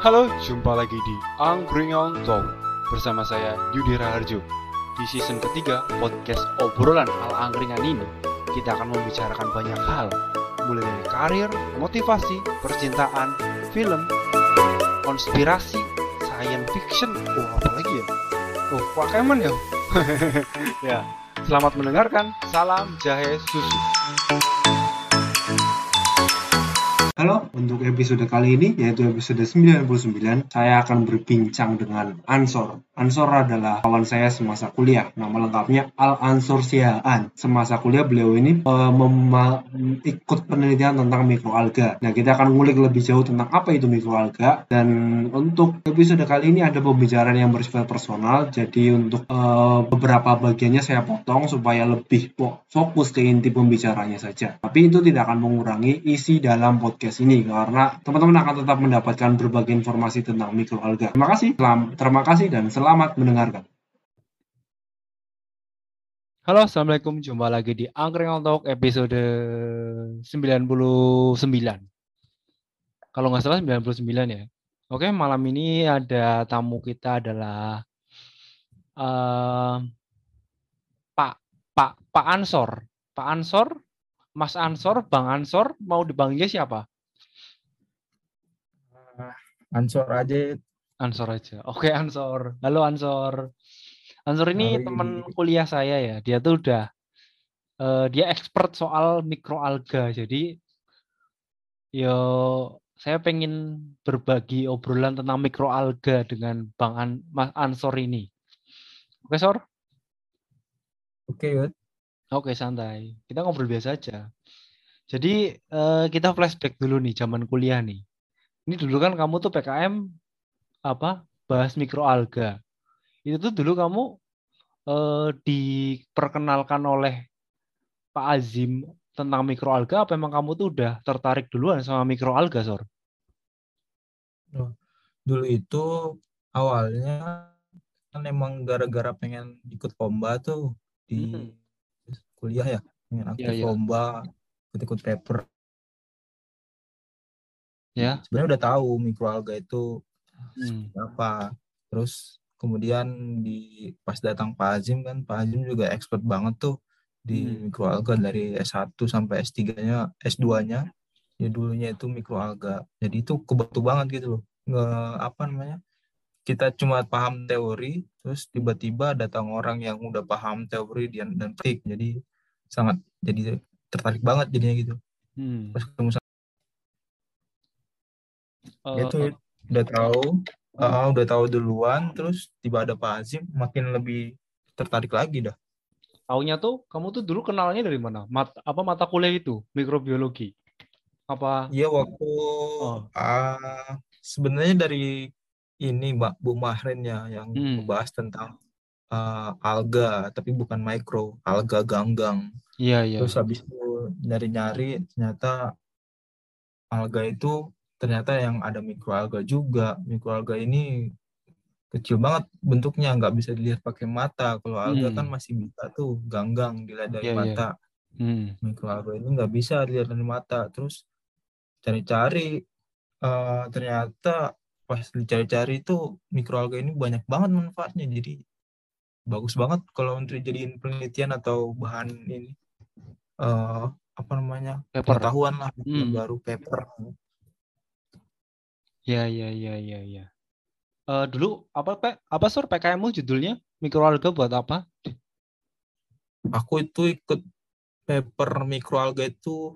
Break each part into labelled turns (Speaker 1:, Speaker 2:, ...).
Speaker 1: Halo, jumpa lagi di Angkringan Talk bersama saya Yudi Raharjo. Di season ketiga podcast obrolan hal angkringan ini, kita akan membicarakan banyak hal, mulai dari karir, motivasi, percintaan, film, konspirasi, science fiction, oh apa lagi ya? Oh, Pokemon ya? ya, selamat mendengarkan. Salam jahe susu.
Speaker 2: Halo, untuk episode kali ini, yaitu episode 99, saya akan berbincang dengan Ansor. Ansor adalah kawan saya semasa kuliah. Nama lengkapnya Al Ansor Siaan. Semasa kuliah beliau ini uh, ikut penelitian tentang mikroalga. Nah, kita akan ngulik lebih jauh tentang apa itu mikroalga. Dan untuk episode kali ini ada pembicaraan yang bersifat personal. Jadi untuk uh, beberapa bagiannya saya potong supaya lebih fokus ke inti pembicaranya saja. Tapi itu tidak akan mengurangi isi dalam podcast ini karena teman-teman akan tetap mendapatkan berbagai informasi tentang mikroalga. Terima kasih, terima kasih dan selamat mendengarkan.
Speaker 1: Halo, Assalamualaikum. Jumpa lagi di Angkringan Talk episode 99. Kalau nggak salah 99 ya. Oke, malam ini ada tamu kita adalah uh, Pak Pak Pak Ansor. Pak Ansor, Mas Ansor, Bang Ansor, mau dipanggil siapa?
Speaker 3: Ansor aja
Speaker 1: Ansor aja. Oke, Ansor. Halo Ansor. Ansor ini teman kuliah saya ya. Dia tuh udah uh, dia expert soal mikroalga. Jadi yo saya pengen berbagi obrolan tentang mikroalga dengan Bang An Mas Ansor ini. Oke, Sor?
Speaker 3: Oke, Yud.
Speaker 1: Oke, santai. Kita ngobrol biasa aja. Jadi uh, kita flashback dulu nih zaman kuliah nih. Ini dulu kan kamu tuh PKM apa bahas mikroalga. Itu tuh dulu kamu eh, diperkenalkan oleh Pak Azim tentang mikroalga apa emang kamu tuh udah tertarik duluan sama mikroalga, Sor?
Speaker 3: Dulu itu awalnya kan emang gara-gara pengen ikut lomba tuh di hmm. kuliah ya, pengen aktif ya, ya. lomba, ikut-ikut paper. Ya. Sebenarnya udah tahu mikroalga itu hmm. apa terus kemudian di pas datang Pak Azim kan Pak Azim juga expert banget tuh di hmm. mikroalga dari S1 sampai S3-nya S2-nya ya dulunya itu mikroalga jadi itu kebetul banget gitu loh nge apa namanya kita cuma paham teori terus tiba-tiba datang orang yang udah paham teori dan dan praktik jadi sangat jadi tertarik banget jadinya gitu hmm. pas ketemu uh, itu uh, udah tahu uh, udah tahu duluan terus tiba ada Pak Azim makin lebih tertarik lagi dah.
Speaker 1: Taunya tuh kamu tuh dulu kenalnya dari mana? Mat, apa mata kuliah itu? Mikrobiologi? Apa?
Speaker 3: Iya waktu oh. uh, sebenarnya dari ini Mbak Bu Mahren ya yang hmm. membahas tentang uh, alga tapi bukan mikro alga ganggang.
Speaker 1: Iya iya.
Speaker 3: Terus habis itu nyari-nyari ternyata alga itu ternyata yang ada mikroalga juga mikroalga ini kecil banget bentuknya nggak bisa dilihat pakai mata kalau alga hmm. kan masih bisa tuh ganggang dilihat dari yeah, iya. mata yeah. Hmm. mikroalga ini nggak bisa dilihat dari mata terus cari-cari uh, ternyata pas dicari-cari itu mikroalga ini banyak banget manfaatnya jadi bagus banget kalau untuk jadiin penelitian atau bahan ini uh, apa namanya
Speaker 1: paper.
Speaker 3: pengetahuan lah hmm. baru paper
Speaker 1: Ya, ya, ya, ya, ya. Uh, dulu apa Pak? Apa sur PKMmu judulnya? Mikroalga buat apa?
Speaker 3: Aku itu ikut paper mikroalga itu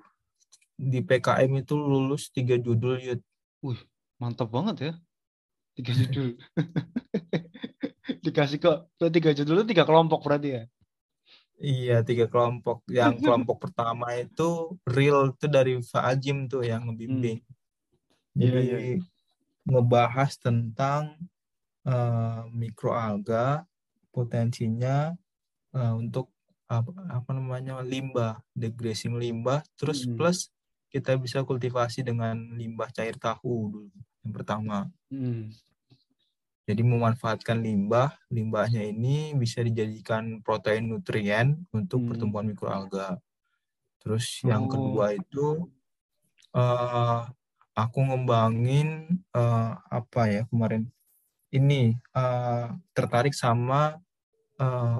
Speaker 3: di PKM itu lulus tiga judul ya.
Speaker 1: Wih, mantap banget ya. Tiga judul. Dikasih kok tiga judul itu tiga kelompok berarti ya?
Speaker 3: Iya, tiga kelompok. Yang kelompok pertama itu real itu dari Fajim tuh yang ngebimbing. Hmm. Jadi yeah, yeah. Ngebahas tentang uh, mikroalga potensinya uh, untuk apa, apa namanya limbah degrading limbah terus hmm. plus kita bisa kultivasi dengan limbah cair tahu dulu yang pertama hmm. jadi memanfaatkan limbah limbahnya ini bisa dijadikan protein nutrien untuk hmm. pertumbuhan mikroalga terus yang oh. kedua itu uh, aku ngembangin eh, apa ya kemarin ini eh, tertarik sama eh,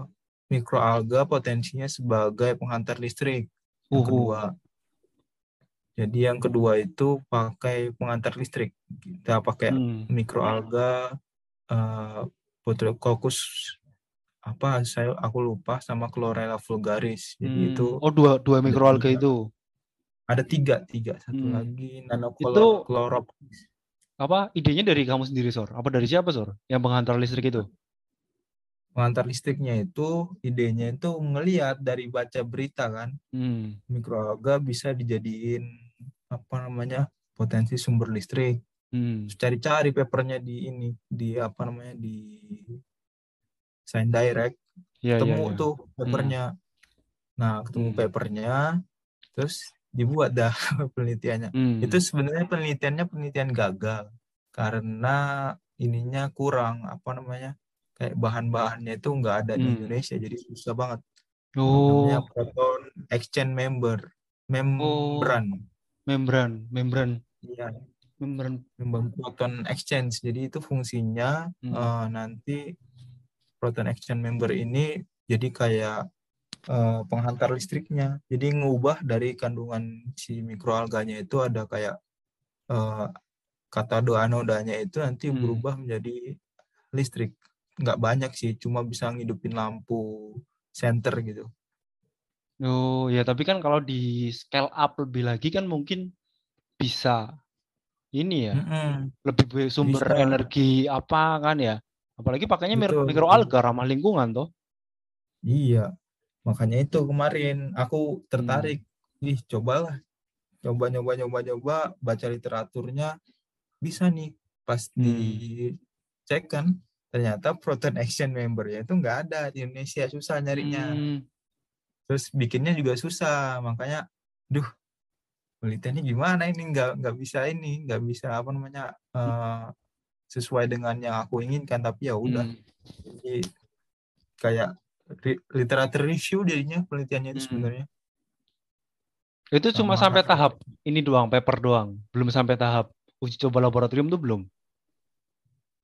Speaker 3: mikroalga potensinya sebagai penghantar listrik yang kedua. Jadi yang kedua itu pakai penghantar listrik. Kita pakai
Speaker 1: Hmm.
Speaker 3: mikroalga eh Botryococcus apa saya aku lupa sama Chlorella vulgaris. Jadi
Speaker 1: Hmm.
Speaker 3: itu
Speaker 1: Oh dua dua mikroalga itu
Speaker 3: ada tiga tiga satu
Speaker 1: Hmm.
Speaker 3: lagi
Speaker 1: Itu-
Speaker 3: nanochlorops
Speaker 1: apa idenya dari kamu sendiri Sor? Apa dari siapa Sor? Yang penghantar listrik itu?
Speaker 3: pengantar listriknya itu idenya itu ngelihat dari baca berita kan
Speaker 1: Hmm.
Speaker 3: mikroalga bisa dijadiin apa namanya potensi sumber listrik
Speaker 1: Hmm.
Speaker 3: Cari-cari papernya di ini di apa namanya di Science Direct
Speaker 1: Ya, ya,
Speaker 3: ketemu
Speaker 1: ya.
Speaker 3: tuh papernya nah ketemu
Speaker 1: Hmm.
Speaker 3: papernya terus dibuat dah penelitiannya
Speaker 1: Hmm.
Speaker 3: itu sebenarnya penelitiannya penelitian gagal karena ininya kurang apa namanya kayak bahan-bahannya itu nggak ada di
Speaker 1: Hmm.
Speaker 3: Indonesia jadi susah banget
Speaker 1: Oh,
Speaker 3: namanya proton exchange member membran
Speaker 1: membran, membran,
Speaker 3: iya
Speaker 1: membran.
Speaker 3: membran proton exchange jadi itu fungsinya
Speaker 1: Hmm.
Speaker 3: eh, nanti proton exchange member ini jadi kayak eh, penghantar listriknya jadi ngubah dari kandungan si mikroalganya itu ada kayak eh, katode anodanya itu nanti
Speaker 1: Hmm.
Speaker 3: berubah menjadi listrik nggak banyak sih cuma bisa ngidupin lampu center gitu
Speaker 1: Oh, ya tapi kan kalau di scale up lebih lagi kan mungkin bisa ini ya,
Speaker 3: Mm-mm.
Speaker 1: lebih be- sumber
Speaker 3: Bisa.
Speaker 1: energi apa kan ya. Apalagi pakainya mikroalga ramah lingkungan toh.
Speaker 3: Iya, makanya itu kemarin aku tertarik. Ih, cobalah. Coba nyoba nyoba nyoba baca literaturnya bisa nih. Pas
Speaker 1: Hmm.
Speaker 3: dicek kan ternyata proton action member ya itu nggak ada di Indonesia susah nyarinya.
Speaker 1: Hmm.
Speaker 3: Terus bikinnya juga susah, makanya duh penelitiannya gimana ini nggak nggak bisa ini nggak bisa apa namanya eh, sesuai dengan yang aku inginkan tapi ya udah
Speaker 1: Hmm.
Speaker 3: jadi kayak literatur review jadinya penelitiannya itu
Speaker 1: Hmm.
Speaker 3: sebenarnya
Speaker 1: Itu cuma
Speaker 3: Sama
Speaker 1: sampai tahap ini doang, paper doang. Belum sampai tahap uji coba laboratorium tuh belum.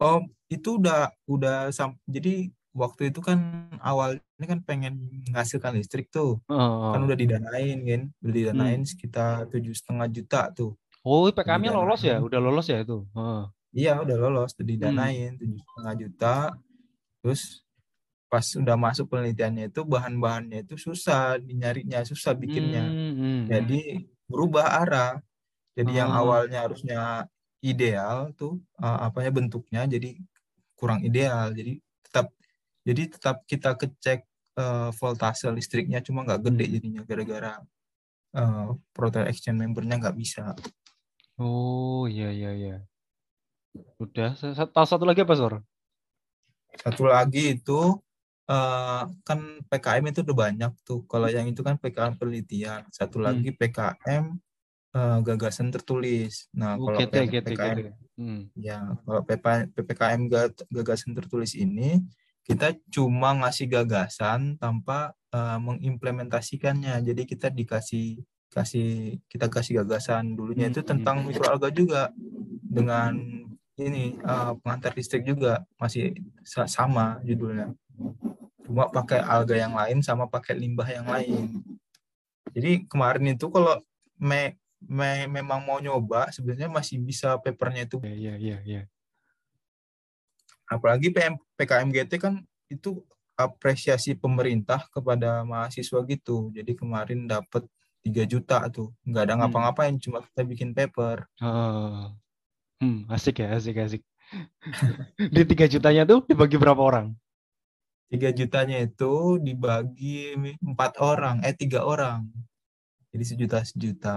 Speaker 3: oh itu udah udah sam jadi waktu itu kan awalnya kan pengen menghasilkan listrik tuh
Speaker 1: Heeh.
Speaker 3: kan udah didanain kan udah didanain
Speaker 1: Hmm.
Speaker 3: sekitar tujuh setengah juta tuh
Speaker 1: Oh, PKM-nya lolos ya? Udah lolos ya itu? Heeh.
Speaker 3: iya udah lolos udah
Speaker 1: Hmm.
Speaker 3: didanain tujuh setengah juta terus pas udah masuk penelitiannya itu bahan-bahannya itu susah dinyarinya susah bikinnya
Speaker 1: Hmm, hmm.
Speaker 3: jadi berubah arah jadi yang
Speaker 1: Oh.
Speaker 3: awalnya harusnya ideal tuh eh, apanya bentuknya jadi kurang ideal jadi tetap jadi tetap kita kecek eh, voltase listriknya cuma nggak gede
Speaker 1: Hmm.
Speaker 3: jadinya gara-gara eh, proton exchange membernya nggak bisa
Speaker 1: Oh, iya iya iya. Udah, Sa- sa- tahu satu lagi apa, Sor?
Speaker 3: satu lagi itu eh, kan PKM itu udah banyak tuh kalau yang itu kan PKM penelitian satu
Speaker 1: Hmm.
Speaker 3: lagi PKM eh, gagasan tertulis nah
Speaker 1: Oh,
Speaker 3: kalau
Speaker 1: GT,
Speaker 3: PKM
Speaker 1: GT. Hmm.
Speaker 3: Ya, kalau PP PPKM ga- gagasan tertulis ini kita cuma ngasih gagasan tanpa eh, mengimplementasikannya. Jadi kita dikasih kasih kita kasih gagasan dulunya itu
Speaker 1: Hmm.
Speaker 3: tentang mikroalga juga dengan ini eh, pengantar listrik juga masih sa- sama judulnya. Cuma pakai alga yang lain sama pakai limbah yang lain. Jadi kemarin itu kalau me, me- memang mau nyoba sebenarnya masih bisa papernya itu
Speaker 1: Iya iya iya iya.
Speaker 3: apalagi PM, PKMGT kan itu apresiasi pemerintah kepada mahasiswa gitu jadi kemarin dapat 3 juta tuh nggak ada
Speaker 1: Hmm.
Speaker 3: ngapa-ngapain cuma kita bikin paper
Speaker 1: Heeh. Hmm, asik ya, asik asik. Di tiga jutanya tuh dibagi berapa orang?
Speaker 3: 3 jutanya itu dibagi empat orang eh tiga orang. Jadi sejuta sejuta.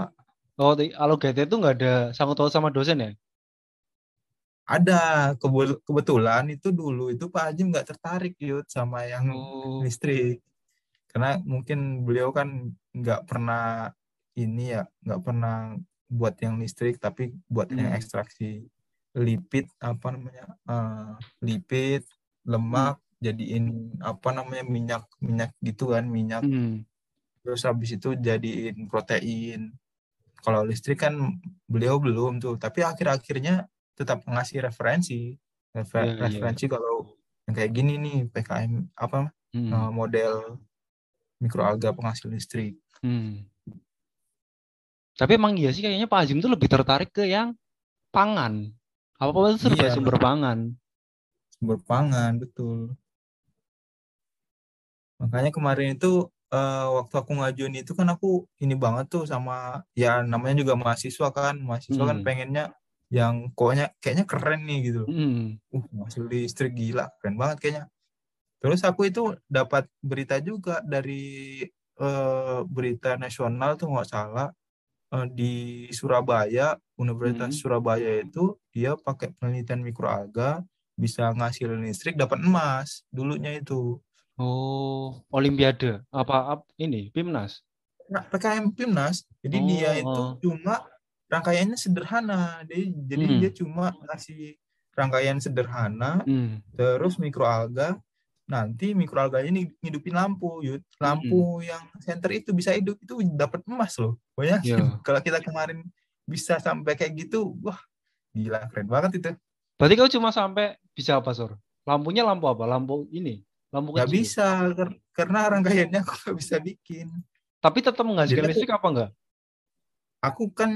Speaker 1: Oh, kalau GT itu nggak ada sangkut paut sama dosen ya?
Speaker 3: ada. Kebetulan itu dulu itu Pak Hajim nggak tertarik yud sama yang
Speaker 1: Oh,
Speaker 3: listrik. Karena mungkin beliau kan nggak pernah ini ya nggak pernah buat yang listrik tapi buat yang
Speaker 1: Hmm.
Speaker 3: ekstraksi lipid apa namanya eh, lipid lemak jadiin apa namanya minyak minyak gitu kan minyak
Speaker 1: hmm.
Speaker 3: terus habis itu jadiin protein kalau listrik kan beliau belum tuh tapi akhir-akhirnya tetap ngasih referensi Refer-
Speaker 1: Iya, iya.
Speaker 3: referensi kalau yang kayak gini nih PKM apa
Speaker 1: Hmm.
Speaker 3: eh, model mikroalga penghasil listrik
Speaker 1: Hmm. Tapi emang iya sih kayaknya Pak Azim tuh lebih tertarik ke yang pangan. Apa-apa itu serba
Speaker 3: Iya.
Speaker 1: sumber pangan.
Speaker 3: sumber pangan betul makanya kemarin itu eh, waktu aku ngajuin itu kan aku ini banget tuh sama ya namanya juga mahasiswa kan mahasiswa kan
Speaker 1: Hmm.
Speaker 3: pengennya yang pokoknya kayaknya keren nih gitu
Speaker 1: Hmm.
Speaker 3: uh hasil listrik gila keren banget kayaknya terus aku itu dapat berita juga dari eh, berita nasional tuh nggak salah eh, di Surabaya Universitas
Speaker 1: Hmm.
Speaker 3: Surabaya itu dia pakai penelitian mikroalga bisa ngasilin listrik dapat emas dulunya itu
Speaker 1: Oh, Olimpiade. Apa, ap- ini Pimnas?
Speaker 3: nah, PKM Pimnas jadi dia
Speaker 1: Oh,
Speaker 3: itu
Speaker 1: oh.
Speaker 3: cuma rangkaiannya sederhana dia jadi
Speaker 1: Hmm.
Speaker 3: dia cuma ngasih rangkaian sederhana
Speaker 1: Hmm.
Speaker 3: terus mikroalga nanti mikroalga ini ngidupin lampu yud lampu yang center itu bisa hidup itu dapat emas loh bayangin
Speaker 1: Iya.
Speaker 3: kalau kita kemarin bisa sampai kayak gitu wah gila keren banget itu
Speaker 1: Berarti kau cuma sampai bisa apa, Sor? Lampunya lampu apa? Lampu ini, lampu
Speaker 3: nggak
Speaker 1: kecil.
Speaker 3: bisa ker- karena rangkaiannya aku nggak bisa bikin
Speaker 1: Tapi tetap menghasilkan
Speaker 3: Jadi aku-
Speaker 1: listrik apa enggak?
Speaker 3: aku kan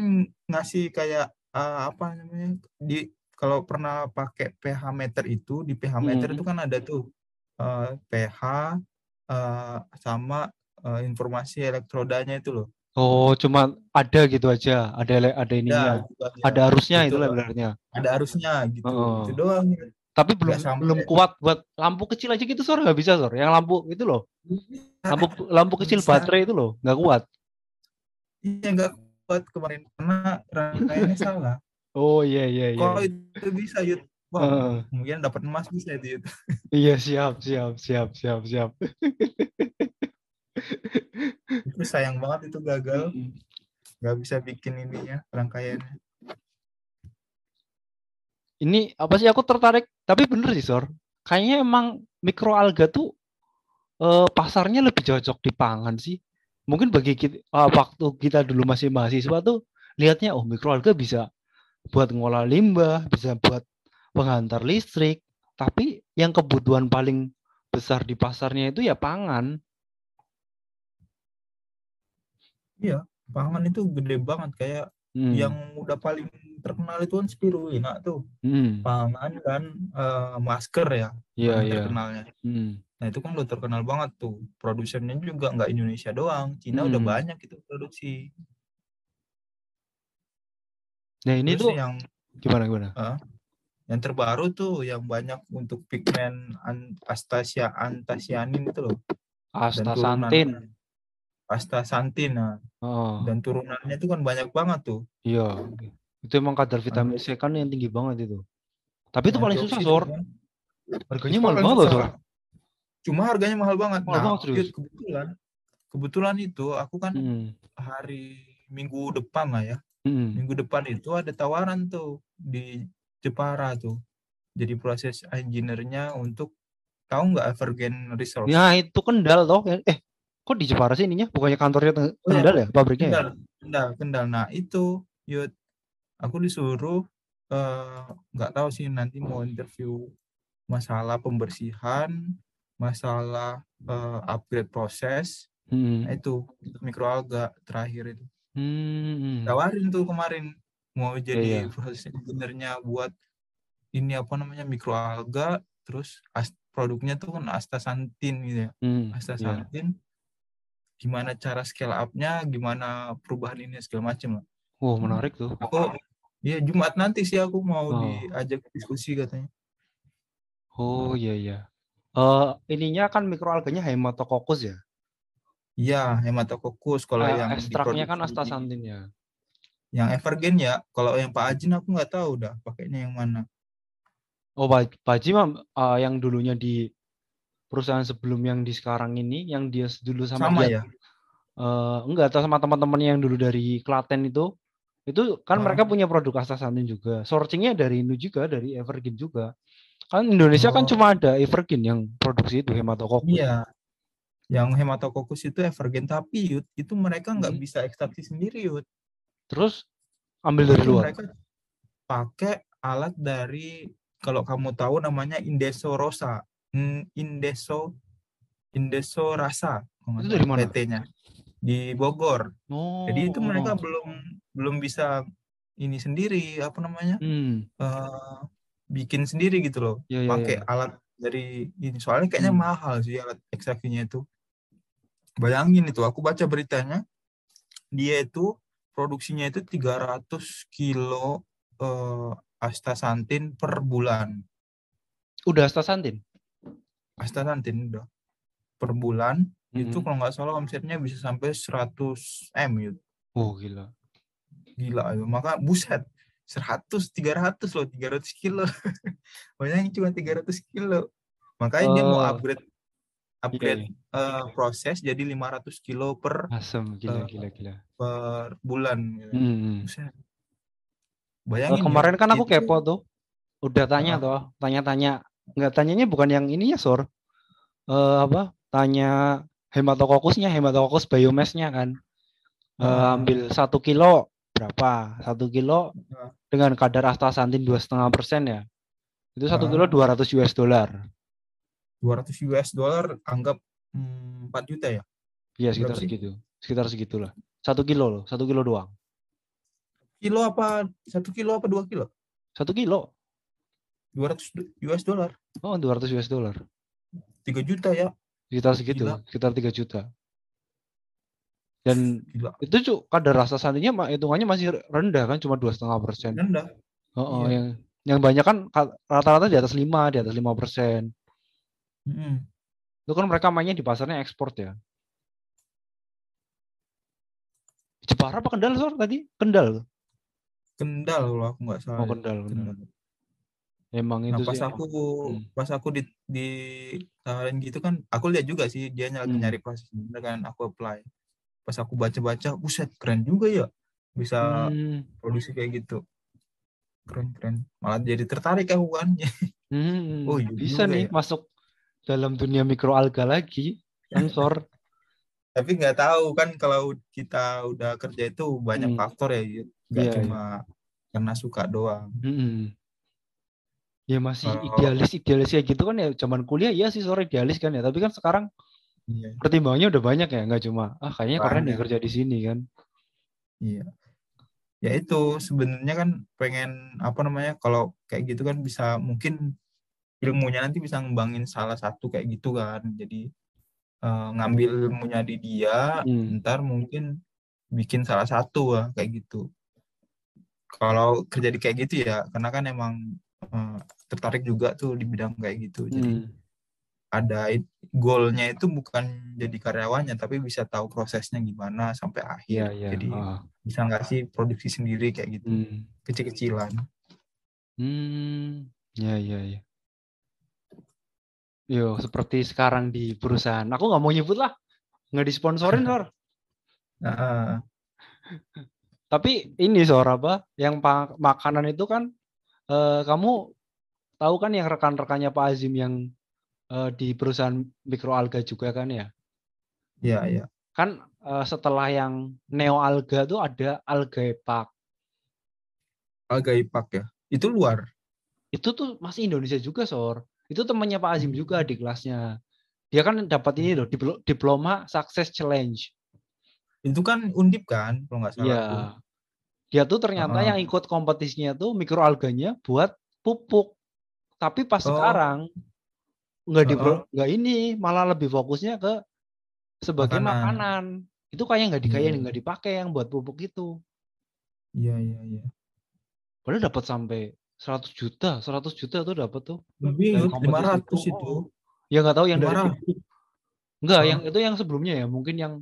Speaker 3: ngasih kayak eh, apa namanya di kalau pernah pakai pH meter itu di pH meter
Speaker 1: Hmm.
Speaker 3: itu kan ada tuh eh, pH eh, sama eh, informasi elektrodanya itu loh
Speaker 1: Oh, cuma ada gitu aja. Ada ele- ada ininya.
Speaker 3: ya.
Speaker 1: Ada arusnya itu
Speaker 3: Betul.
Speaker 1: sebenarnya.
Speaker 3: ada arusnya gitu
Speaker 1: Oh.
Speaker 3: itu doang
Speaker 1: Tapi belum
Speaker 3: sampai.
Speaker 1: belum kuat buat lampu kecil aja gitu, Sor. Nggak bisa, Sor. Yang lampu itu loh. Lampu lampu kecil
Speaker 3: Bisa.
Speaker 1: baterai itu loh. Nggak kuat.
Speaker 3: iya nggak kuat kemarin karena rangkaiannya salah
Speaker 1: Oh, iya, iya, iya.
Speaker 3: kalau itu bisa yud wah
Speaker 1: Heeh.
Speaker 3: mungkin dapat emas bisa itu yud
Speaker 1: Iya, siap, siap, siap, siap, siap.
Speaker 3: itu sayang banget itu gagal nggak bisa bikin ininya rangkaiannya
Speaker 1: Ini apa sih aku tertarik? Tapi bener sih, Sor. Kayaknya emang mikroalga tuh eh, pasarnya lebih cocok di pangan sih. Mungkin bagi kita, waktu kita dulu masih mahasiswa tuh lihatnya oh mikroalga bisa buat ngolah limbah, bisa buat penghantar listrik. Tapi yang kebutuhan paling besar di pasarnya itu ya pangan.
Speaker 3: pangan itu gede banget kayak
Speaker 1: Hmm,
Speaker 3: yang udah paling terkenal itu kan spirulina tuh.
Speaker 1: Hmm,
Speaker 3: pangan kan eh, masker ya
Speaker 1: iya
Speaker 3: paling
Speaker 1: iya.
Speaker 3: terkenalnya.
Speaker 1: Hmm,
Speaker 3: nah itu kan udah terkenal banget tuh. Produsennya juga nggak Indonesia doang Cina udah
Speaker 1: Hmm.
Speaker 3: banyak itu produksi.
Speaker 1: Nah ini
Speaker 3: Terus
Speaker 1: tuh
Speaker 3: yang
Speaker 1: gimana gimana?
Speaker 3: yang terbaru tuh yang banyak untuk pigmen an- astasia antasianin itu loh.
Speaker 1: Astaxanthin.
Speaker 3: astaxanthin nah.
Speaker 1: Oh,
Speaker 3: dan turunannya itu kan banyak banget tuh.
Speaker 1: Iya. Itu emang kadar vitamin C kan yang tinggi banget itu. Tapi itu paling susah, Sor.
Speaker 3: kan.
Speaker 1: Harganya mahal banget, Sor.
Speaker 3: Cuma harganya mahal banget.
Speaker 1: Mahal
Speaker 3: nah,
Speaker 1: banget, serius.
Speaker 3: Yud, kebetulan kebetulan itu aku kan
Speaker 1: Hmm,
Speaker 3: hari Minggu depan lah ya.
Speaker 1: hmm.
Speaker 3: Minggu depan itu ada tawaran tuh di Jepara tuh. Jadi proses engineer-nya untuk tahu nggak Evergreen Resource?
Speaker 1: Ya itu Kendal toh. Eh, kok di Jepara sih ininya? Bukannya kantornya
Speaker 3: Oh, iya.
Speaker 1: Kendal ya, pabriknya ya?
Speaker 3: Kendal, Kendal, Kendal. Nah itu, Yud, aku disuruh eh, nggak tahu sih nanti mau interview masalah pembersihan, masalah eh, upgrade proses.
Speaker 1: Hmm.
Speaker 3: Nah itu mikroalga terakhir itu.
Speaker 1: Hmm.
Speaker 3: Tawarin tuh kemarin mau jadi
Speaker 1: iya.
Speaker 3: proses engineer-nya buat ini apa namanya mikroalga, terus as- produknya tuh kan astaxanthin gitu ya.
Speaker 1: Hmm. Iya.
Speaker 3: Astaxanthin. Gimana cara scale up-nya, gimana perubahan ini segala macam lah.
Speaker 1: Wow, menarik tuh.
Speaker 3: Aku Iya Jumat nanti sih aku mau
Speaker 1: Oh.
Speaker 3: diajak diskusi katanya.
Speaker 1: Oh iya iya. Eh ininya kan mikroalganya Haematococcus ya.
Speaker 3: Iya hematococcus kalau
Speaker 1: Eh,
Speaker 3: yang
Speaker 1: ekstraknya kan astaxanthin ya.
Speaker 3: Yang Evergreen ya. Kalau yang Pak Ajin aku nggak tahu dah pakainya yang mana.
Speaker 1: Oh, Pak Pak Haji mah, eh, yang dulunya di perusahaan sebelum yang di sekarang ini, yang dia dulu sama,
Speaker 3: Sama
Speaker 1: dia,
Speaker 3: ya.
Speaker 1: eh, enggak, atau sama teman-temannya yang dulu dari Klaten itu, itu kan mereka punya produk astaxanthin juga. Sourcingnya dari ini juga, dari Evergreen juga. Kan Indonesia kan
Speaker 3: Oh.
Speaker 1: cuma ada Evergreen yang produksi itu Haematococcus.
Speaker 3: Iya. Yang hematococcus itu Evergreen tapi Yud, itu mereka nggak
Speaker 1: Hmm.
Speaker 3: bisa ekstraksi sendiri Yud.
Speaker 1: Terus ambil dari luar.
Speaker 3: mereka pakai alat dari kalau kamu tahu namanya Indeso Rosa, Hmm, Indeso Indeso Rasa,
Speaker 1: Itu dari mana?
Speaker 3: PT-nya di Bogor.
Speaker 1: Oh.
Speaker 3: Jadi itu mereka
Speaker 1: oh.
Speaker 3: belum belum bisa ini sendiri apa namanya
Speaker 1: Hmm.
Speaker 3: eh, bikin sendiri gitu loh,
Speaker 1: Ya, ya,
Speaker 3: pakai
Speaker 1: ya.
Speaker 3: alat dari ini. Soalnya kayaknya
Speaker 1: Hmm.
Speaker 3: mahal sih alat ekstraksinya itu. Bayangin itu, aku baca beritanya, dia itu produksinya itu 300 kilo eh, astaxanthin per bulan.
Speaker 1: Udah astaxanthin.
Speaker 3: Astaxanthin udah per bulan itu
Speaker 1: Mm-mm.
Speaker 3: kalau nggak salah omsetnya bisa sampai 100 M gitu.
Speaker 1: Oh, gila.
Speaker 3: Gila itu. Maka buset 100 300 loh, 300 kilo. Bayangin cuma 300 kilo. Makanya dia mau
Speaker 1: Oh.
Speaker 3: upgrade upgrade eh, proses jadi 500 kilo per
Speaker 1: Asem, gila,
Speaker 3: Eh,
Speaker 1: gila, gila.
Speaker 3: per bulan. gitu.
Speaker 1: Hmm.
Speaker 3: Buset.
Speaker 1: Eh,
Speaker 3: Bayangin ya,
Speaker 1: kemarin kan aku
Speaker 3: itu-
Speaker 1: kepo tuh. Udah tanya
Speaker 3: Ah.
Speaker 1: toh, tanya-tanya. Nggak tanyanya bukan yang ininya, Sor. Eh apa? Tanya hematokokusnya, hematokokus biomassnya kan.
Speaker 3: Ah.
Speaker 1: ambil satu kilo berapa? Satu kilo dengan kadar astaxanthin dua setengah persen ya. Itu satu kilo 200 US dollar.
Speaker 3: 200 US dollar anggap hmm, 4 juta ya.
Speaker 1: Iya sekitar
Speaker 3: Berapa sih?
Speaker 1: segitu. Sekitar segitulah. Satu kilo loh, satu kilo doang.
Speaker 3: Kilo apa? Satu kilo apa dua kilo?
Speaker 1: Satu kilo.
Speaker 3: 200 US dollar.
Speaker 1: Oh 200 US dollar.
Speaker 3: 3 juta ya.
Speaker 1: Sekitar segitu,
Speaker 3: Gila.
Speaker 1: sekitar 3 juta. Dan
Speaker 3: Gila.
Speaker 1: itu cu- kadar astaxanthinnya ma- hitungannya masih rendah kan, cuma dua setengah persen.
Speaker 3: Rendah.
Speaker 1: Oh,
Speaker 3: Iya.
Speaker 1: yang yang banyak kan ka- rata-rata di atas 5, di atas 5 persen.
Speaker 3: Mm-mm.
Speaker 1: Itu kan mereka mainnya di pasarnya ekspor ya. Jepara apa Kendal Sor tadi? Kendal.
Speaker 3: Kendal kalau aku nggak salah.
Speaker 1: Oh
Speaker 3: ya.
Speaker 1: Kendal, Kendal.
Speaker 3: Kendal.
Speaker 1: Emang
Speaker 3: Nah
Speaker 1: itu
Speaker 3: pas
Speaker 1: sih.
Speaker 3: aku
Speaker 1: Hmm.
Speaker 3: pas aku di di gitu kan, aku lihat juga sih dia lagi
Speaker 1: Hmm.
Speaker 3: nyari kan aku apply. Pas aku baca-baca, buset keren juga ya bisa
Speaker 1: Hmm.
Speaker 3: produksi kayak gitu. Keren keren. Malah jadi tertarik aku kan.
Speaker 1: Hmm,
Speaker 3: Oh, iya
Speaker 1: bisa nih
Speaker 3: ya.
Speaker 1: masuk dalam dunia mikroalga lagi, kan Sor.
Speaker 3: Tapi nggak tahu kan kalau kita udah kerja itu banyak
Speaker 1: Hmm.
Speaker 3: faktor ya, Yud. nggak
Speaker 1: Iya,
Speaker 3: cuma karena suka doang.
Speaker 1: Mm-mm. Ya masih
Speaker 3: Kalau-
Speaker 1: idealis idealis kayak gitu kan ya zaman kuliah ya sih sore idealis kan ya tapi kan sekarang
Speaker 3: Iya.
Speaker 1: pertimbangannya udah banyak ya nggak cuma ah kayaknya keren nih
Speaker 3: Banyak.
Speaker 1: kerja di sini kan
Speaker 3: Iya. Ya itu sebenarnya kan pengen apa namanya kalau kayak gitu kan bisa mungkin ilmunya nanti bisa ngembangin salah satu kayak gitu kan. Jadi eh, ngambil ilmunya di dia,
Speaker 1: Hmm.
Speaker 3: ntar mungkin bikin salah satu lah kayak gitu. Kalau kerja di kayak gitu ya, karena kan emang eh, tertarik juga tuh di bidang kayak gitu. Jadi
Speaker 1: Hmm.
Speaker 3: Ada goalnya itu bukan jadi karyawannya, tapi bisa tahu prosesnya gimana sampai akhir.
Speaker 1: iya
Speaker 3: Jadi
Speaker 1: ah.
Speaker 3: bisa nggak sih produksi sendiri kayak gitu?
Speaker 1: Hmm.
Speaker 3: kecil-kecilan.
Speaker 1: Hmm. ya ya ya yo seperti sekarang di perusahaan. Aku nggak mau nyebut lah. Nggak disponsorin Sor.
Speaker 3: Nah,
Speaker 1: tapi ini Sor apa? Yang makanan itu kan eh, kamu tahu kan yang rekan-rekannya Pak Azim yang eh, di perusahaan mikroalga juga kan ya?
Speaker 3: Ya ya
Speaker 1: kan eh, setelah yang neo alga tuh ada alga epak
Speaker 3: alga ipak ya? Itu luar?
Speaker 1: Itu tuh masih Indonesia juga sor. Itu temannya Pak Azim juga di kelasnya. Dia kan dapat ini loh diplo- diploma success challenge.
Speaker 3: Itu kan undip kan kalau nggak salah
Speaker 1: Iya. dia tuh ternyata
Speaker 3: Heeh.
Speaker 1: yang ikut kompetisinya tuh mikroalganya buat pupuk. Tapi pas
Speaker 3: Oh.
Speaker 1: sekarang nggak di nggak ini malah lebih fokusnya ke sebagai
Speaker 3: Makanan.
Speaker 1: makanan, itu kayak nggak dikayain
Speaker 3: Iya.
Speaker 1: nggak dipakai yang buat pupuk itu
Speaker 3: iya iya iya
Speaker 1: Padahal dapat sampai 100 juta, 100 juta tuh dapat tuh.
Speaker 3: lebih
Speaker 1: Dari
Speaker 3: Yud,
Speaker 1: kompetisi
Speaker 3: 500
Speaker 1: itu.
Speaker 3: itu
Speaker 1: Ya nggak tahu yang dari
Speaker 3: 500
Speaker 1: enggak,
Speaker 3: Oh.
Speaker 1: yang itu yang sebelumnya ya, mungkin yang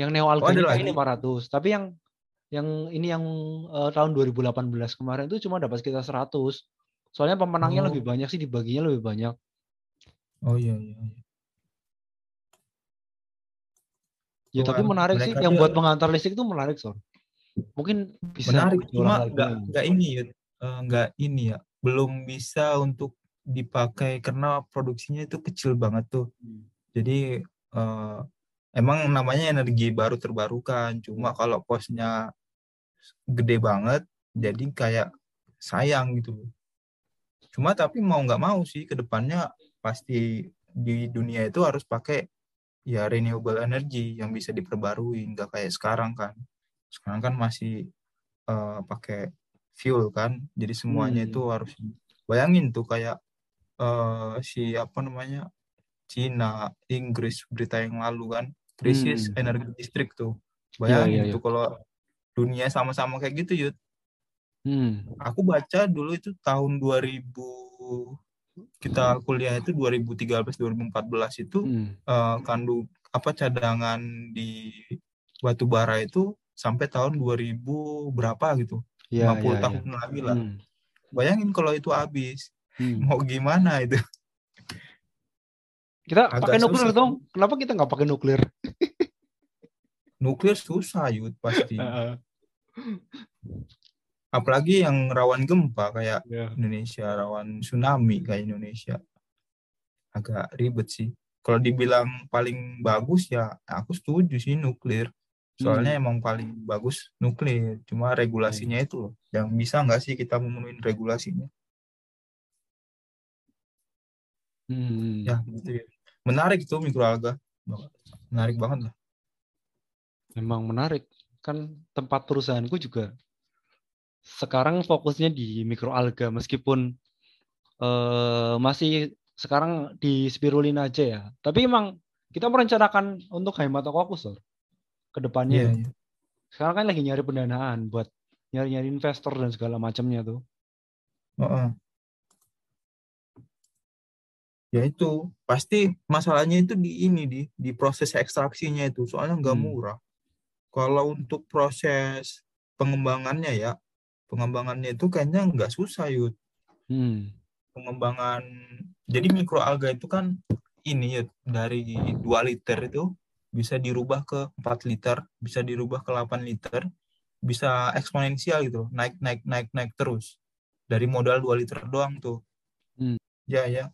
Speaker 1: yang Neo Alga
Speaker 3: ada
Speaker 1: ini
Speaker 3: lagi?
Speaker 1: kayaknya 500, tapi yang yang ini yang eh, tahun 2018 kemarin itu cuma dapat sekitar 100. Soalnya pemenangnya
Speaker 3: Oh.
Speaker 1: lebih banyak sih, dibaginya lebih banyak.
Speaker 3: Oh iya iya iya.
Speaker 1: Ya tapi menarik sih, yang buat pengantar listrik itu menarik, Sor. Mungkin bisa
Speaker 3: menarik cuma nggak nggak ini. Eh, nggak ini ya belum bisa untuk dipakai karena produksinya itu kecil banget tuh
Speaker 1: Hmm.
Speaker 3: jadi eh, emang namanya energi baru terbarukan cuma kalau kosnya gede banget jadi kayak sayang gitu cuma tapi mau nggak mau sih ke depannya pasti di dunia itu harus pakai ya renewable energy yang bisa diperbarui nggak kayak sekarang kan sekarang kan masih uh, pakai fuel kan jadi semuanya
Speaker 1: Hmm.
Speaker 3: itu harus bayangin tuh kayak uh, si apa namanya Cina Inggris berita yang lalu kan krisis
Speaker 1: Hmm.
Speaker 3: energi listrik tuh
Speaker 1: Iya,
Speaker 3: bayangin
Speaker 1: iya,
Speaker 3: tuh kalau dunia sama-sama kayak gitu Yud
Speaker 1: Hmm.
Speaker 3: aku baca dulu itu tahun 2000 kita kuliah itu 2013 2014 itu
Speaker 1: Hmm.
Speaker 3: eh, kandung apa cadangan di batu bara itu sampai tahun 2000 berapa gitu
Speaker 1: Ya,
Speaker 3: 50
Speaker 1: ya,
Speaker 3: tahun
Speaker 1: ya.
Speaker 3: lagi lah
Speaker 1: Hmm.
Speaker 3: bayangin kalau itu habis
Speaker 1: Hmm.
Speaker 3: mau gimana itu
Speaker 1: Kita
Speaker 3: Agak
Speaker 1: pakai nuklir
Speaker 3: susah.
Speaker 1: dong. Kenapa kita nggak pakai nuklir?
Speaker 3: nuklir susah yud pasti. apalagi yang rawan gempa kayak
Speaker 1: Ya.
Speaker 3: Indonesia rawan tsunami kayak Indonesia. Agak ribet sih. Kalau dibilang paling bagus ya aku setuju sih nuklir. Soalnya
Speaker 1: Hmm.
Speaker 3: emang paling bagus nuklir. Cuma regulasinya itu loh. Yang bisa nggak sih kita memenuhi regulasinya?
Speaker 1: Hmm.
Speaker 3: ya gitu ya. Menarik tuh mikroalga menarik banget lah.
Speaker 1: Memang menarik. Kan tempat perusahaanku juga sekarang fokusnya di mikroalga meskipun eh, masih sekarang di spirulina aja ya. Tapi emang kita merencanakan untuk hemat fokus loh ke depannya.
Speaker 3: Iya, iya.
Speaker 1: Sekarang kan lagi nyari pendanaan buat nyari-nyari investor dan segala macamnya tuh.
Speaker 3: Heeh. ya itu pasti masalahnya itu di ini di di proses ekstraksinya itu soalnya nggak
Speaker 1: Hmm.
Speaker 3: murah kalau untuk proses pengembangannya ya pengembangannya itu kayaknya nggak susah yud
Speaker 1: Hmm.
Speaker 3: pengembangan jadi mikroalga itu kan ini ya dari 2 liter itu bisa dirubah ke 4 liter, bisa dirubah ke 8 liter, bisa eksponensial gitu, naik naik naik naik terus. Dari modal 2 liter doang tuh.
Speaker 1: Hmm.
Speaker 3: Ya ya.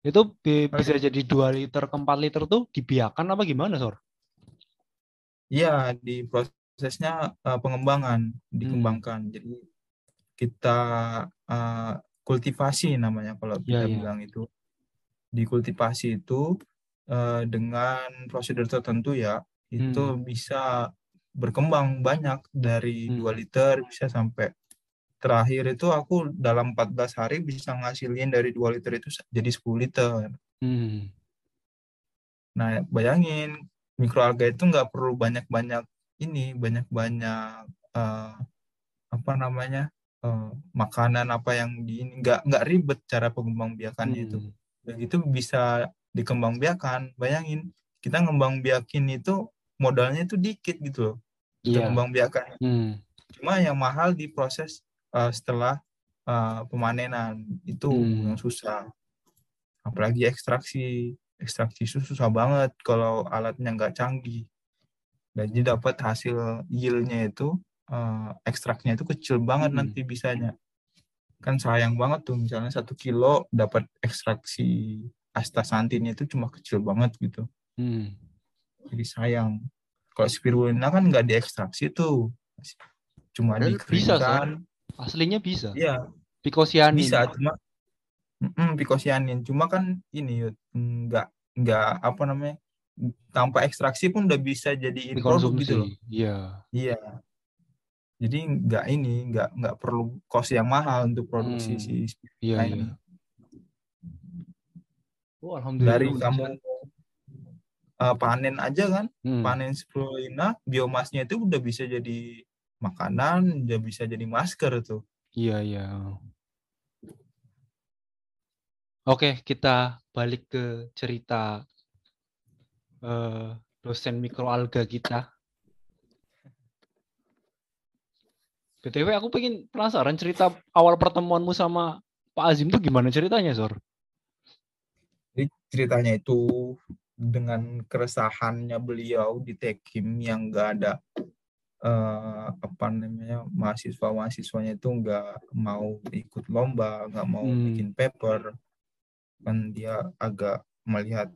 Speaker 1: Itu bi- bisa jadi 2 liter ke 4 liter tuh dibiarkan apa gimana, Sor?
Speaker 3: Iya, di prosesnya eh, pengembangan, dikembangkan. Jadi kita eh, kultivasi namanya kalau
Speaker 1: Iya,
Speaker 3: kita
Speaker 1: iya.
Speaker 3: bilang itu. Dikultivasi itu eh, dengan prosedur tertentu ya, itu bisa berkembang banyak dari
Speaker 1: Hmm.
Speaker 3: 2 liter bisa sampai terakhir itu aku dalam 14 hari bisa ngasilin dari 2 liter itu jadi 10 liter.
Speaker 1: Hmm.
Speaker 3: Nah, bayangin mikroalga itu nggak perlu banyak-banyak ini, banyak-banyak eh, apa namanya eh, makanan apa yang di ini nggak nggak ribet cara pengembangbiakannya itu.
Speaker 1: Hmm.
Speaker 3: Dan itu bisa dikembangbiakan. Bayangin kita ngembangbiakin itu modalnya itu dikit gitu loh. Kita
Speaker 1: Iya.
Speaker 3: ngembangbiakan.
Speaker 1: Hmm.
Speaker 3: Cuma yang mahal di proses eh, setelah eh, pemanenan itu
Speaker 1: Hmm.
Speaker 3: yang susah. Apalagi ekstraksi, ekstraksi susah banget kalau alatnya nggak canggih. Jadi dapat hasil yield-nya itu eh, ekstraknya itu kecil banget
Speaker 1: Hmm.
Speaker 3: nanti bisanya. Kan sayang banget tuh misalnya satu kilo dapat ekstraksi astaxanthinnya itu cuma kecil banget gitu.
Speaker 1: Hmm.
Speaker 3: Jadi sayang. Kalau spirulina kan nggak diekstraksi tuh. Cuma
Speaker 1: Padahal bisa. Aslinya bisa.
Speaker 3: Iya,
Speaker 1: Pikosianin.
Speaker 3: bisa cuma mm pikosianin cuma kan ini nggak nggak apa namanya tanpa ekstraksi pun udah bisa jadiin produk gitu loh.
Speaker 1: Iya.
Speaker 3: iya jadi nggak ini nggak nggak perlu cost yang mahal untuk produksi
Speaker 1: Hmm.
Speaker 3: si
Speaker 1: Iya, iya.
Speaker 3: ini.
Speaker 1: Oh, alhamdulillah.
Speaker 3: dari kamu uh, panen aja kan
Speaker 1: Hmm.
Speaker 3: panen spirulina biomasnya itu udah bisa jadi makanan udah bisa jadi masker tuh
Speaker 1: Iya, iya. Oke, kita balik ke cerita eh, dosen mikroalga kita. BTW aku pengen penasaran cerita awal pertemuanmu sama Pak Azim tuh gimana ceritanya, Sor?
Speaker 3: Jadi ceritanya itu dengan keresahannya beliau di Tekim yang nggak ada eh, apa namanya mahasiswa mahasiswanya itu nggak mau ikut lomba, nggak mau
Speaker 1: Hmm.
Speaker 3: bikin paper, kan dia agak melihat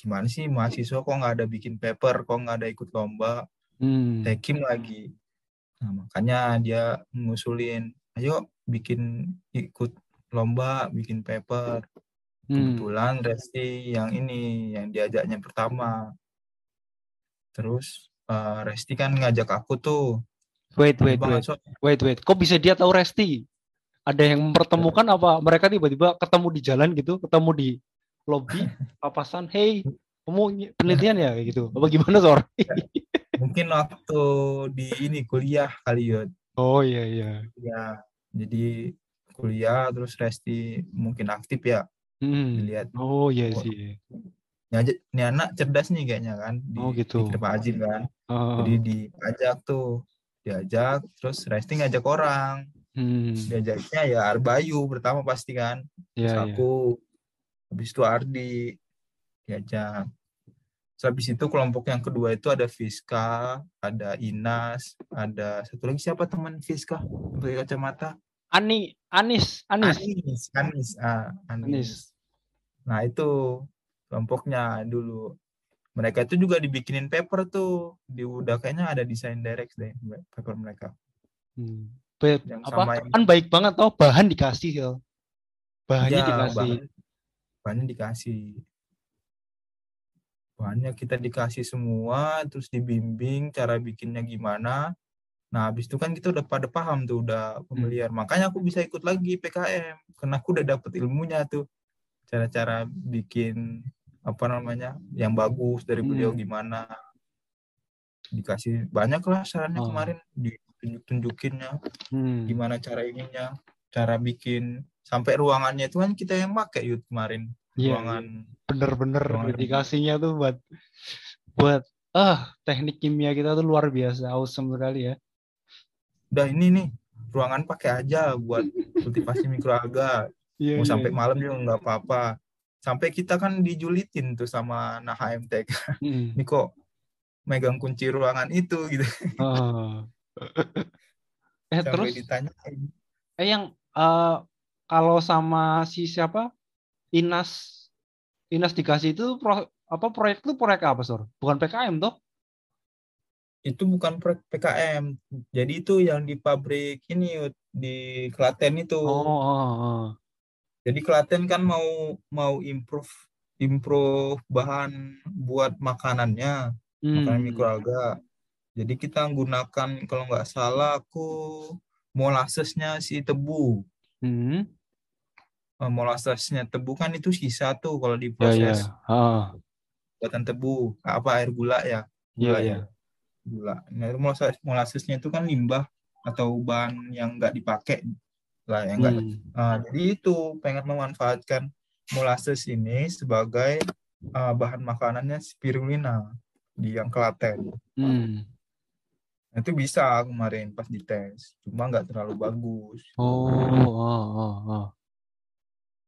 Speaker 3: gimana sih mahasiswa kok nggak ada bikin paper, kok nggak ada ikut lomba,
Speaker 1: Hmm.
Speaker 3: Tekim lagi Nah, makanya dia ngusulin, ayo bikin ikut lomba, bikin paper.
Speaker 1: Hmm.
Speaker 3: Kebetulan Resti yang ini, yang diajaknya pertama. Terus eh, Resti kan ngajak aku tuh,
Speaker 1: Wait, wait,
Speaker 3: Bang
Speaker 1: wait.
Speaker 3: Ansor,
Speaker 1: Wait, wait. Kok bisa dia tahu Resti? Ada yang mempertemukan apa? Mereka tiba-tiba ketemu di jalan gitu, ketemu di lobby, papasan, hey, kamu penelitian ya kayak gitu. Apa gimana, Sor?
Speaker 3: mungkin waktu di ini kuliah kali ya.
Speaker 1: Oh iya iya.
Speaker 3: Ya, jadi kuliah terus Resti mungkin aktif ya
Speaker 1: Hmm.
Speaker 3: dilihat.
Speaker 1: Oh iya
Speaker 3: Oh,
Speaker 1: sih.
Speaker 3: Ini, anak cerdas nih kayaknya kan di,
Speaker 1: Oh gitu.
Speaker 3: Pak Azim kan.
Speaker 1: Oh.
Speaker 3: Jadi diajak tuh, diajak terus Resti ngajak orang.
Speaker 1: Hmm.
Speaker 3: Diajaknya ya Arbayu pertama pasti kan. Terus
Speaker 1: Iya iya.
Speaker 3: Habis itu Ardi diajak. Terus habis itu kelompok yang kedua itu ada Fiska, ada Inas, ada satu lagi siapa teman Fiska pakai kacamata?
Speaker 1: Ani, Anis, Anis.
Speaker 3: Anis, Anis, ah, Anis.
Speaker 1: Anis.
Speaker 3: Nah itu kelompoknya dulu. Mereka itu juga dibikinin paper tuh. Di udah kayaknya ada desain direct deh paper mereka.
Speaker 1: Hmm. Be-
Speaker 3: Yang
Speaker 1: apa?
Speaker 3: sama yang-
Speaker 1: Kan baik banget toh bahan dikasih ya. Bahannya
Speaker 3: Ya,
Speaker 1: dikasih.
Speaker 3: bahan- bahannya dikasih. Bahannya kita dikasih semua, terus dibimbing cara bikinnya gimana. Nah, habis itu kan kita udah pada paham tuh, udah familiar. Makanya aku bisa ikut lagi PKM, karena aku udah dapet ilmunya tuh. Cara-cara bikin apa namanya yang bagus dari beliau
Speaker 1: Hmm.
Speaker 3: gimana. Dikasih banyak lah sarannya
Speaker 1: Oh.
Speaker 3: kemarin, ditunjuk-tunjukinnya
Speaker 1: Hmm.
Speaker 3: gimana cara ininya, cara bikin sampai ruangannya itu kan kita yang pakai yud kemarin
Speaker 1: Iya,
Speaker 3: ruangan
Speaker 1: bener-bener dedikasinya tuh buat buat ah teknik kimia kita tuh luar biasa awesome sekali ya.
Speaker 3: udah ini nih ruangan pakai aja buat kultivasi mikroalga
Speaker 1: Iya,
Speaker 3: mau
Speaker 1: iya.
Speaker 3: sampai malam juga nggak apa-apa sampai kita kan dijulitin tuh sama nah HMTK
Speaker 1: Hmm.
Speaker 3: ini kok megang kunci ruangan itu gitu
Speaker 1: Oh. eh
Speaker 3: sampai
Speaker 1: terus
Speaker 3: ditanyain
Speaker 1: eh yang eh, kalau sama si siapa Inas Inas dikasih itu pro- apa proyek itu proyek apa Sor? Bukan PKM toh?
Speaker 3: itu bukan proyek PKM jadi itu yang di pabrik ini di Klaten itu
Speaker 1: Oh, oh, oh.
Speaker 3: Jadi Klaten kan mau mau improve improve bahan buat makanannya, makanan
Speaker 1: Hmm.
Speaker 3: mikroalga. Jadi kita gunakan kalau nggak salah aku molasesnya si tebu.
Speaker 1: Hmm.
Speaker 3: Eh, Molasesnya tebu kan itu sisa tuh kalau
Speaker 1: Ya ya.
Speaker 3: diproses
Speaker 1: Ah.
Speaker 3: buatan tebu. Apa air gula ya?
Speaker 1: Iya
Speaker 3: Gula
Speaker 1: ya.
Speaker 3: Gula. Nah, itu molases molasesnya itu kan limbah atau bahan yang nggak dipakai lah yang nggak
Speaker 1: Hmm.
Speaker 3: Nah, jadi itu pengen memanfaatkan molasses ini sebagai uh, bahan makanannya spirulina di yang Klaten.
Speaker 1: Hmm.
Speaker 3: Nah, itu bisa kemarin pas dites, cuma nggak terlalu bagus.
Speaker 1: Oh, oh, oh, oh.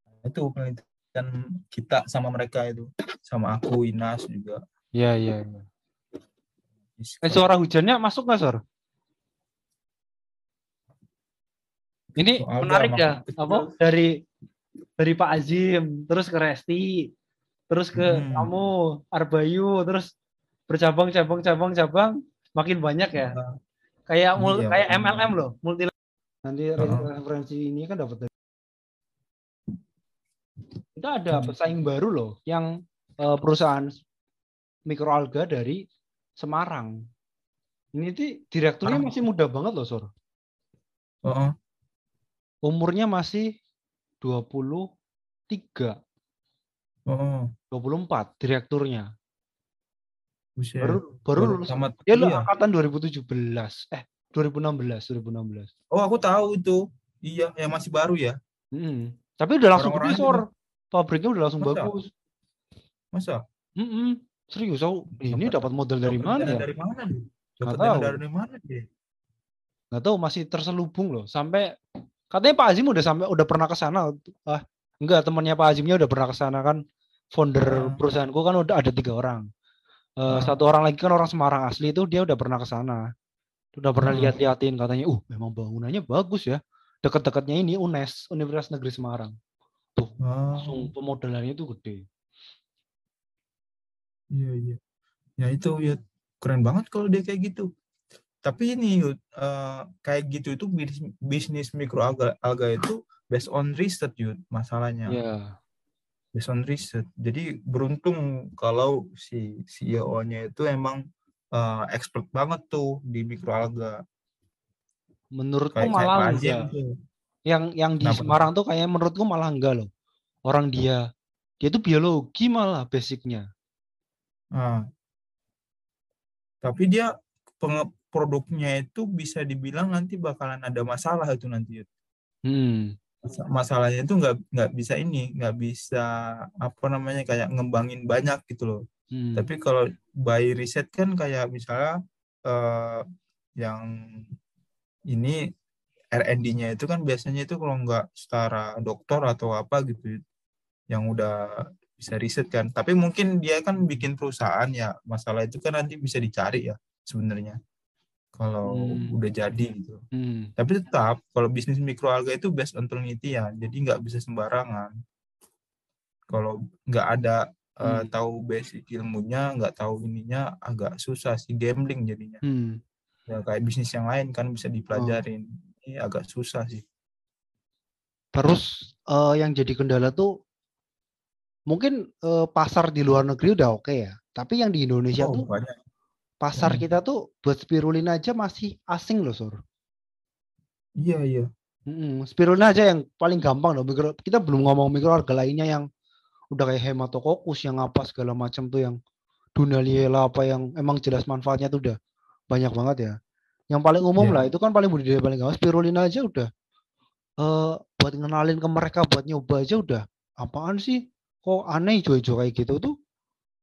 Speaker 3: Nah, itu penelitian kita sama mereka itu, sama aku, Inas juga.
Speaker 1: Ya ya. ya. Eh suara hujannya masuk nggak Sor? Ini
Speaker 3: Soalnya
Speaker 1: menarik ya, apa dari dari Pak Azim, terus ke Resti, terus ke
Speaker 3: Hmm.
Speaker 1: kamu Arbayu, terus bercabang cabang cabang cabang makin banyak ya.
Speaker 3: Nah,
Speaker 1: Kayak mul-
Speaker 3: Iya,
Speaker 1: kayak MLM loh, multi nanti
Speaker 3: Heeh.
Speaker 1: referensi ini kan dapat dari kita ada
Speaker 3: Hmm.
Speaker 1: pesaing baru loh yang eh, perusahaan mikroalga dari Semarang. Ini tuh direkturnya
Speaker 3: Semarang.
Speaker 1: masih muda banget loh, Sor.
Speaker 3: oh,
Speaker 1: Umurnya masih 23,
Speaker 3: oh,
Speaker 1: 24 direkturnya.
Speaker 3: Buset.
Speaker 1: Baru baru lulus.
Speaker 3: tamat
Speaker 1: Dia lu angkatan 2017. Eh, 2016, 2016.
Speaker 3: Oh, aku tahu itu. Iya, yang masih baru ya.
Speaker 1: Mm-mm. Tapi udah langsung gede,
Speaker 3: Orang-orangnya
Speaker 1: Sor. Pabriknya udah langsung
Speaker 3: Masa?
Speaker 1: bagus.
Speaker 3: Masa?
Speaker 1: Mm-mm. Serius, aku ini
Speaker 3: Dapat-
Speaker 1: modal dari mana ya?
Speaker 3: Dari mana? Dapat dari mana dia?
Speaker 1: nggak tahu masih terselubung loh sampai katanya Pak Azim udah sampai udah pernah ke sana ah enggak temannya Pak Azimnya udah pernah ke sana kan founder
Speaker 3: Ah.
Speaker 1: perusahaanku kan udah ada tiga orang Eh,
Speaker 3: Ah.
Speaker 1: satu orang lagi kan orang Semarang asli itu dia udah pernah ke sana udah pernah
Speaker 3: Ah.
Speaker 1: lihat-liatin katanya uh memang bangunannya bagus ya dekat-dekatnya ini UNES Universitas Negeri Semarang tuh
Speaker 3: Ah.
Speaker 1: langsung pemodalannya itu gede
Speaker 3: Iya iya. Ya itu ya keren banget kalau dia kayak gitu. tapi ini eh, kayak gitu itu bis- bisnis mikro alga, alga itu based on research Yud, masalahnya
Speaker 1: Iya.
Speaker 3: Based on research jadi beruntung kalau si CEO-nya itu emang eh, expert banget tuh di mikro alga
Speaker 1: Menurutku
Speaker 3: kayak kayak
Speaker 1: malah
Speaker 3: Azim
Speaker 1: enggak.
Speaker 3: tuh.
Speaker 1: Yang yang di
Speaker 3: Kenapa?
Speaker 1: Semarang tuh kayaknya menurutku malah enggak loh. Orang dia dia tuh biologi malah basicnya.
Speaker 3: Ah. Tapi dia produknya itu bisa dibilang nanti bakalan ada masalah itu nanti. Yud.
Speaker 1: Hmm.
Speaker 3: Mas- Masalahnya itu nggak nggak bisa ini, nggak bisa apa namanya kayak ngembangin banyak gitu loh.
Speaker 1: Hmm.
Speaker 3: Tapi kalau by riset kan kayak misalnya eh, yang ini R&D-nya itu kan biasanya itu kalau nggak setara doktor atau apa gitu yang udah bisa riset kan. Tapi mungkin dia kan bikin perusahaan ya masalah itu kan nanti bisa dicari ya sebenarnya kalau
Speaker 1: Hmm.
Speaker 3: udah jadi gitu.
Speaker 1: Hmm.
Speaker 3: Tapi tetap kalau bisnis mikroalga itu based on penelitian, jadi nggak bisa sembarangan. Kalau nggak ada eh,
Speaker 1: Hmm.
Speaker 3: tahu basic ilmunya, nggak tahu ininya, agak susah sih gambling jadinya.
Speaker 1: Hmm.
Speaker 3: Ya kayak bisnis yang lain kan bisa dipelajarin. Ini agak susah sih.
Speaker 1: Terus eh, yang jadi kendala tuh mungkin eh, pasar di luar negeri udah oke ya. Tapi yang di Indonesia
Speaker 3: Oh,
Speaker 1: tuh
Speaker 3: banyak.
Speaker 1: Pasar
Speaker 3: Hmm.
Speaker 1: kita tuh buat spirulina aja masih asing loh, Sur.
Speaker 3: Iya iya.
Speaker 1: Mm-mm, spirulina aja yang paling gampang loh. Mikro, kita belum ngomong mikroalga lainnya yang udah kayak hematococcus yang apa segala macam tuh yang dunaliella apa yang emang jelas manfaatnya tuh udah banyak banget ya. Yang paling umum
Speaker 3: Iya.
Speaker 1: lah itu kan paling budidaya paling gampang spirulina aja udah eh buat ngenalin ke mereka buat nyoba aja udah apaan sih kok aneh hijau-hijau kayak gitu tuh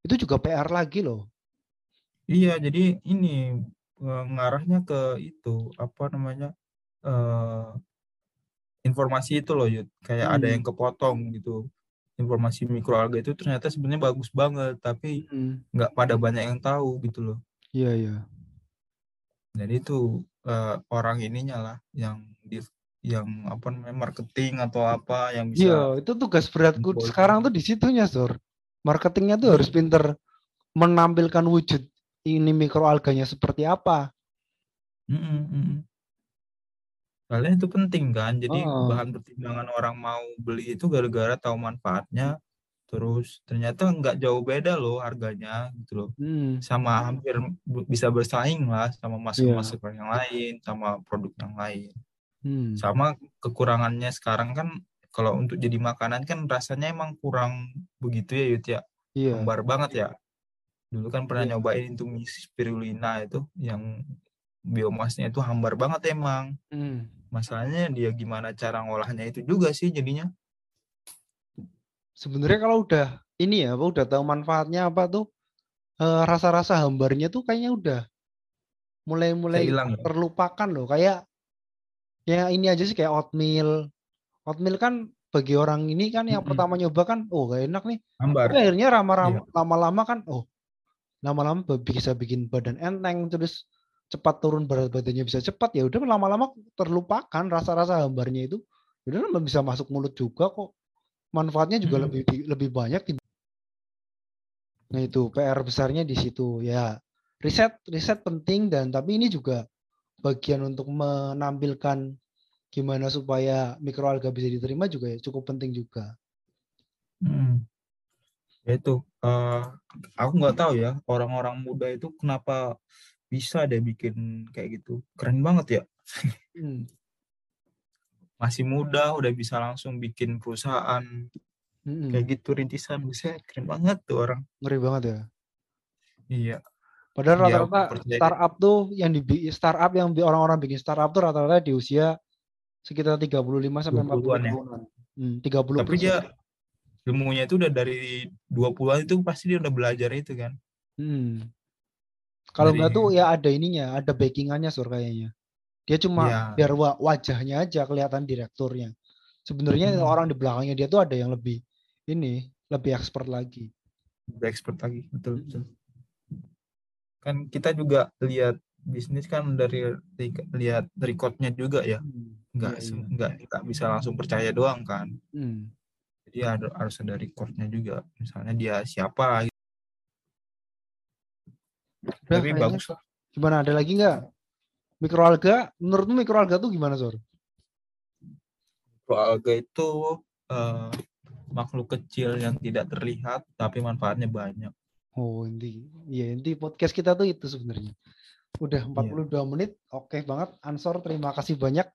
Speaker 1: itu juga PR lagi loh.
Speaker 3: Iya, jadi ini eh, ngarahnya ke itu apa namanya eh informasi itu loh, Yud. Kayak ada
Speaker 1: Hmm.
Speaker 3: yang kepotong gitu. Informasi mikroalga itu ternyata sebenarnya bagus banget, tapi
Speaker 1: Hmm,
Speaker 3: nggak pada banyak yang tahu gitu loh.
Speaker 1: Iya iya.
Speaker 3: Jadi itu eh, orang ininya lah yang di yang apa namanya marketing atau apa yang bisa
Speaker 1: Iya, itu tugas beratku sekarang tuh di situnya, Sur. Marketingnya tuh harus pinter menampilkan wujud ini mikroalganya seperti apa.
Speaker 3: Mm-mm. Soalnya itu penting kan, jadi
Speaker 1: Oh.
Speaker 3: bahan pertimbangan orang mau beli itu gara-gara tahu manfaatnya, terus ternyata nggak jauh beda loh harganya gitu loh,
Speaker 1: Hmm,
Speaker 3: sama hampir bisa bersaing lah sama
Speaker 1: Iya.
Speaker 3: masker-masker yang lain, sama produk yang lain.
Speaker 1: hmm.
Speaker 3: Sama kekurangannya sekarang kan kalau untuk jadi makanan kan rasanya emang kurang begitu ya Yud ya, hambar banget ya. Dulu kan pernah
Speaker 1: Iya.
Speaker 3: nyobain itu mie spirulina itu yang biomasnya itu hambar banget emang.
Speaker 1: Hmm.
Speaker 3: Masalahnya dia gimana cara ngolahnya itu juga sih jadinya.
Speaker 1: Sebenarnya kalau udah ini ya, apa, udah tahu manfaatnya apa tuh eh, rasa-rasa hambarnya tuh kayaknya udah mulai-mulai
Speaker 3: hilang ya?
Speaker 1: terlupakan loh. Kayak ya ini aja sih kayak oatmeal. Oatmeal kan bagi orang ini kan yang
Speaker 3: Mm-mm.
Speaker 1: pertama nyoba kan, oh gak enak nih.
Speaker 3: Hambar.
Speaker 1: Tapi akhirnya
Speaker 3: Iya.
Speaker 1: lama-lama lama-lama kan, oh lama-lama bisa bikin badan enteng terus cepat turun berat badannya bisa cepat ya udah lama-lama terlupakan rasa-rasa hambarnya itu. Udah kan bisa masuk mulut juga kok. Manfaatnya juga
Speaker 3: Mm.
Speaker 1: lebih lebih banyak nah itu PR besarnya di situ ya. Riset riset penting dan tapi ini juga bagian untuk menampilkan gimana supaya mikroalga bisa diterima juga ya cukup penting juga.
Speaker 3: Mm. Ya itu, eh, aku nggak tahu ya orang-orang muda itu kenapa bisa deh bikin kayak gitu. Keren banget ya.
Speaker 1: Hmm.
Speaker 3: Masih muda udah bisa langsung bikin perusahaan
Speaker 1: Mm-mm.
Speaker 3: kayak gitu rintisan. Bisa keren banget tuh orang.
Speaker 1: ngeri banget ya
Speaker 3: Iya.
Speaker 1: Padahal
Speaker 3: Iya,
Speaker 1: rata-rata
Speaker 3: percaya.
Speaker 1: startup tuh yang di startup yang orang-orang bikin startup tuh rata-rata di usia sekitar 35 sampai 40
Speaker 3: 20-an ya.
Speaker 1: Hmm, 30
Speaker 3: Tapi dia ilmunya itu udah dari 20-an itu pasti dia udah belajar itu kan.
Speaker 1: Hmm. Kalau nggak
Speaker 3: Dari-
Speaker 1: tuh ya ada ininya, ada backingannya sur kayaknya. Dia cuma
Speaker 3: Iya.
Speaker 1: biar wa- wajahnya aja kelihatan direkturnya. Sebenarnya
Speaker 3: Hmm.
Speaker 1: orang di belakangnya dia tuh ada yang lebih ini, lebih expert lagi.
Speaker 3: Udah expert lagi. Betul,
Speaker 1: Mm.
Speaker 3: betul. Kan kita juga lihat bisnis kan dari ri- lihat recordnya juga ya.
Speaker 1: Hmm,
Speaker 3: nggak
Speaker 1: iya,
Speaker 3: se-
Speaker 1: iya.
Speaker 3: nggak nggak bisa langsung percaya doang kan
Speaker 1: Hmm.
Speaker 3: Jadi ada, harus ada recordnya juga misalnya dia siapa gitu.
Speaker 1: Udah,
Speaker 3: tapi bagus lah
Speaker 1: Gimana ada lagi nggak? Mikroalga, menurutmu mikroalga tuh gimana, Sor?
Speaker 3: Mikroalga itu eh, makhluk kecil yang tidak terlihat tapi manfaatnya banyak.
Speaker 1: Oh, inti. Iya, inti podcast kita tuh itu sebenarnya. Udah 42 menit. Oke banget. Ansor, terima kasih banyak.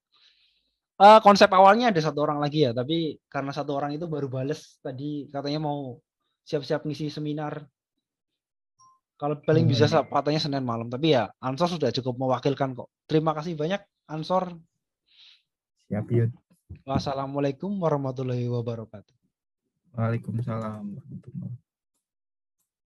Speaker 1: Eh, konsep awalnya ada satu orang lagi ya, tapi karena satu orang itu baru bales tadi katanya mau siap-siap ngisi seminar. Kalau paling bisa
Speaker 3: Hmm.
Speaker 1: katanya Senin malam, tapi ya Ansor sudah cukup mewakilkan kok. Terima kasih banyak Ansor.
Speaker 3: Siap Yud.
Speaker 1: Wassalamualaikum warahmatullahi wabarakatuh.
Speaker 3: Waalaikumsalam warahmatullahi